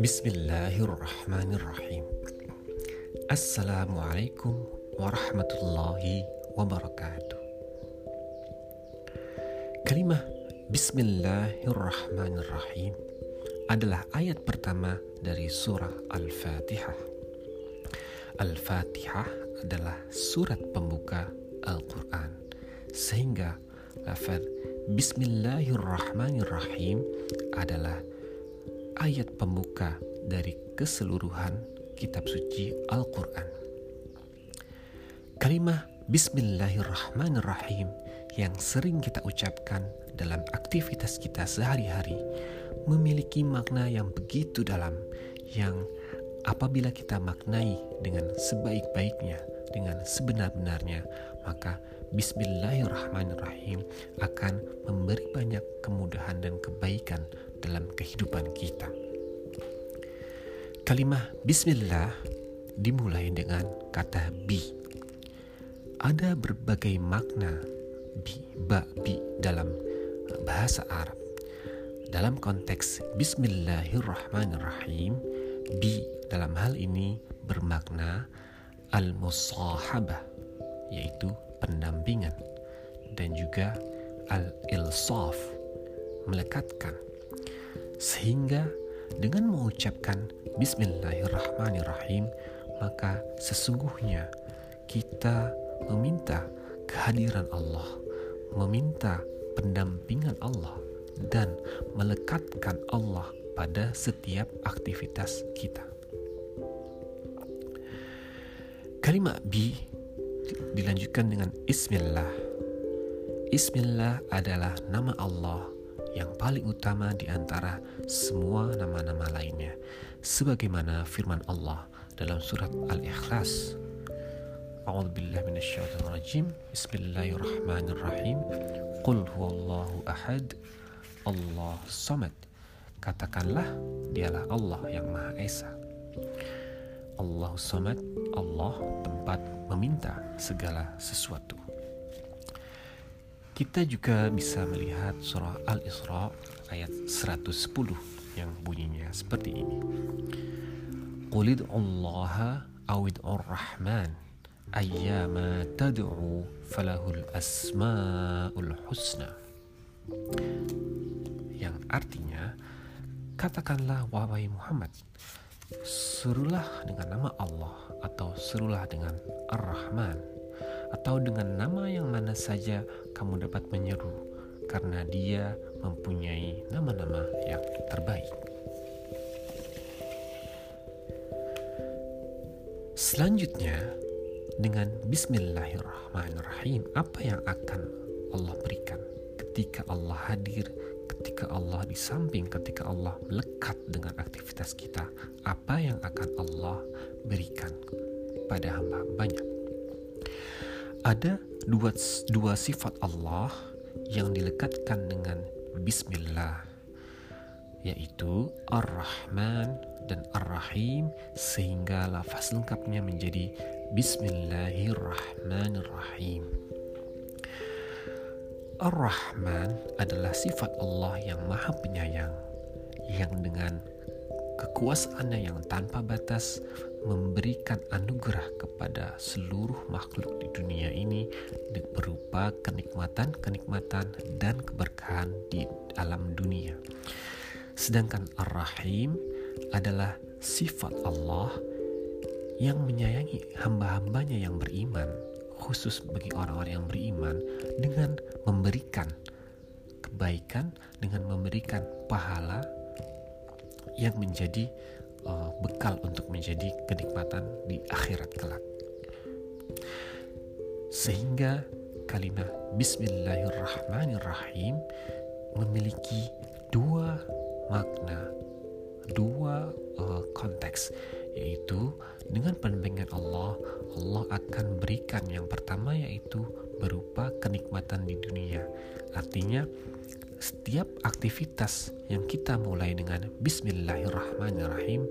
Bismillahirrahmanirrahim. Assalamualaikum warahmatullahi wabarakatuh. Kalimah Bismillahirrahmanirrahim adalah ayat pertama dari surah Al-Fatihah. Al-Fatihah adalah surat pembuka Al-Quran, sehingga lafaz Bismillahirrahmanirrahim adalah ayat pembuka dari keseluruhan kitab suci Al-Quran. Kalimah Bismillahirrahmanirrahim yang sering kita ucapkan dalam aktivitas kita sehari-hari memiliki makna yang begitu dalam yang apabila kita maknai dengan sebaik-baiknya, dengan sebenar-benarnya, maka Bismillahirrahmanirrahim akan memberi banyak kemudahan dan kebaikan dalam kehidupan kita. Kalimah bismillah dimulai dengan kata bi. Ada berbagai makna bi, ba, bi dalam bahasa Arab. Dalam konteks bismillahirrahmanirrahim, bi dalam hal ini bermakna al-musahabah, yaitu pendampingan, dan juga al-ilsaf, melekatkan sehingga dengan mengucapkan Bismillahirrahmanirrahim, maka sesungguhnya kita meminta kehadiran Allah, meminta pendampingan Allah, dan melekatkan Allah pada setiap aktivitas kita. Kalimat bi dilanjutkan dengan Bismillah. Bismillah adalah nama Allah yang paling utama di antara semua nama-nama lainnya. Sebagaimana firman Allah dalam surat Al-Ikhlas. A'udzubillahi minasyaitonirrajim. Bismillahirrahmanirrahim. Qul huwallahu ahad. Allah samad. Katakanlah dialah Allah yang Maha Esa. Allah samad Allah tempat meminta segala sesuatu kita juga bisa melihat surah Al-Isra ayat 110 yang bunyinya seperti ini. Qulid Allah awid'ur rahman ayyama tad'u falahul asma'ul husna. Yang artinya, katakanlah wahai Muhammad, serulah dengan nama Allah atau serulah dengan Ar-Rahman atau dengan nama yang mana saja kamu dapat menyeru karena dia mempunyai nama-nama yang terbaik. Selanjutnya, dengan bismillahirrahmanirrahim, apa yang akan Allah berikan ketika Allah hadir, ketika Allah di samping, ketika Allah melekat dengan aktivitas kita, apa yang akan Allah berikan pada hamba-hambanya ada dua, dua sifat Allah yang dilekatkan dengan Bismillah yaitu Ar-Rahman dan Ar-Rahim sehingga lafaz lengkapnya menjadi Bismillahirrahmanirrahim. Ar-Rahman adalah sifat Allah yang maha penyayang yang dengan kekuasaannya yang tanpa batas memberikan anugerah kepada seluruh makhluk di dunia ini berupa kenikmatan-kenikmatan dan keberkahan di alam dunia. Sedangkan Ar-Rahim adalah sifat Allah yang menyayangi hamba-hambanya yang beriman, khusus bagi orang-orang yang beriman dengan memberikan kebaikan, dengan memberikan pahala yang menjadi uh, bekal untuk menjadi kenikmatan di akhirat kelak. Sehingga kalimat Bismillahirrahmanirrahim memiliki dua makna, dua uh, konteks, yaitu dengan pendampingan Allah, Allah akan berikan yang pertama yaitu berupa kenikmatan di dunia. Artinya setiap aktivitas yang kita mulai dengan Bismillahirrahmanirrahim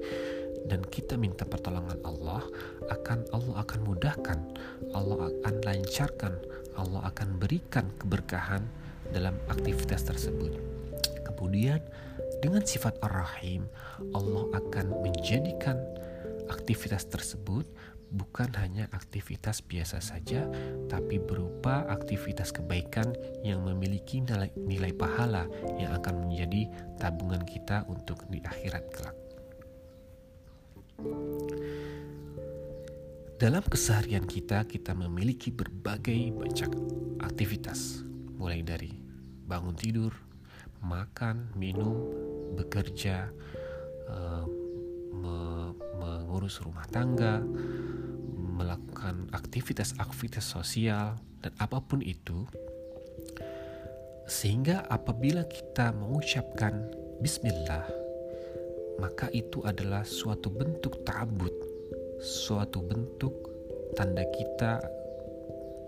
dan kita minta pertolongan Allah akan Allah akan mudahkan Allah akan lancarkan Allah akan berikan keberkahan dalam aktivitas tersebut. Kemudian dengan sifat Ar-Rahim, Allah akan menjadikan aktivitas tersebut bukan hanya aktivitas biasa saja, tapi berupa aktivitas kebaikan yang memiliki nilai, nilai pahala yang akan menjadi tabungan kita untuk di akhirat kelak. Dalam keseharian kita, kita memiliki berbagai macam aktivitas, mulai dari bangun tidur, makan, minum, bekerja, uh, me mengurus rumah tangga, melakukan aktivitas-aktivitas sosial, dan apa pun itu, sehingga apabila kita mengucapkan Bismillah, maka itu adalah suatu bentuk ta'abud, suatu bentuk tanda kita,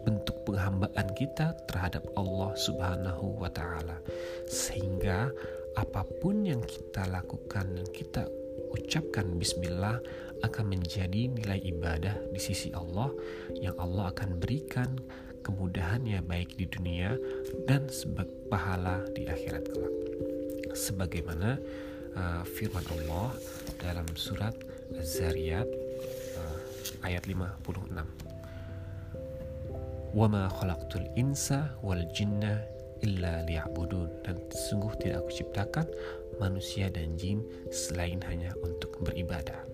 bentuk penghambaan kita terhadap Allah Subhanahu wa Ta'ala, sehingga apa pun yang kita lakukan dan kita ucapkan bismillah akan menjadi nilai ibadah di sisi Allah yang Allah akan berikan kemudahannya baik di dunia dan sebagai pahala di akhirat kelak. Sebagaimana uh, firman Allah dalam surat Az-Zariyat uh, ayat 56. "Wama khalaqtul insa wal jinna illa liya'budun." Dan sungguh tidak aku ciptakan manusia dan jin selain hanya untuk beribadah.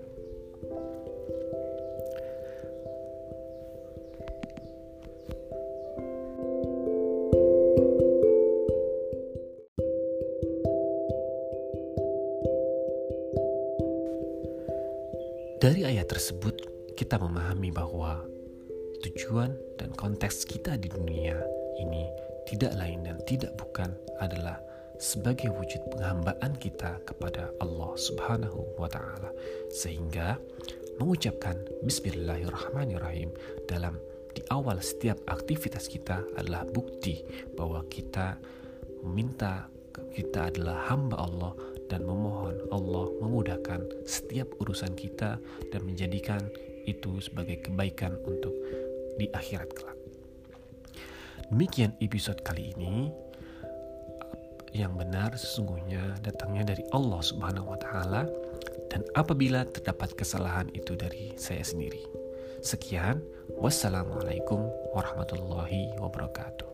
Dari ayat tersebut, kita memahami bahwa tujuan dan konteks kita di dunia ini tidak lain dan tidak bukan adalah sebagai wujud penghambaan kita kepada Allah Subhanahu wa taala sehingga mengucapkan bismillahirrahmanirrahim dalam di awal setiap aktivitas kita adalah bukti bahwa kita meminta kita adalah hamba Allah dan memohon Allah memudahkan setiap urusan kita dan menjadikan itu sebagai kebaikan untuk di akhirat kelak. Demikian episode kali ini yang benar sesungguhnya datangnya dari Allah Subhanahu wa taala dan apabila terdapat kesalahan itu dari saya sendiri. Sekian, wassalamualaikum warahmatullahi wabarakatuh.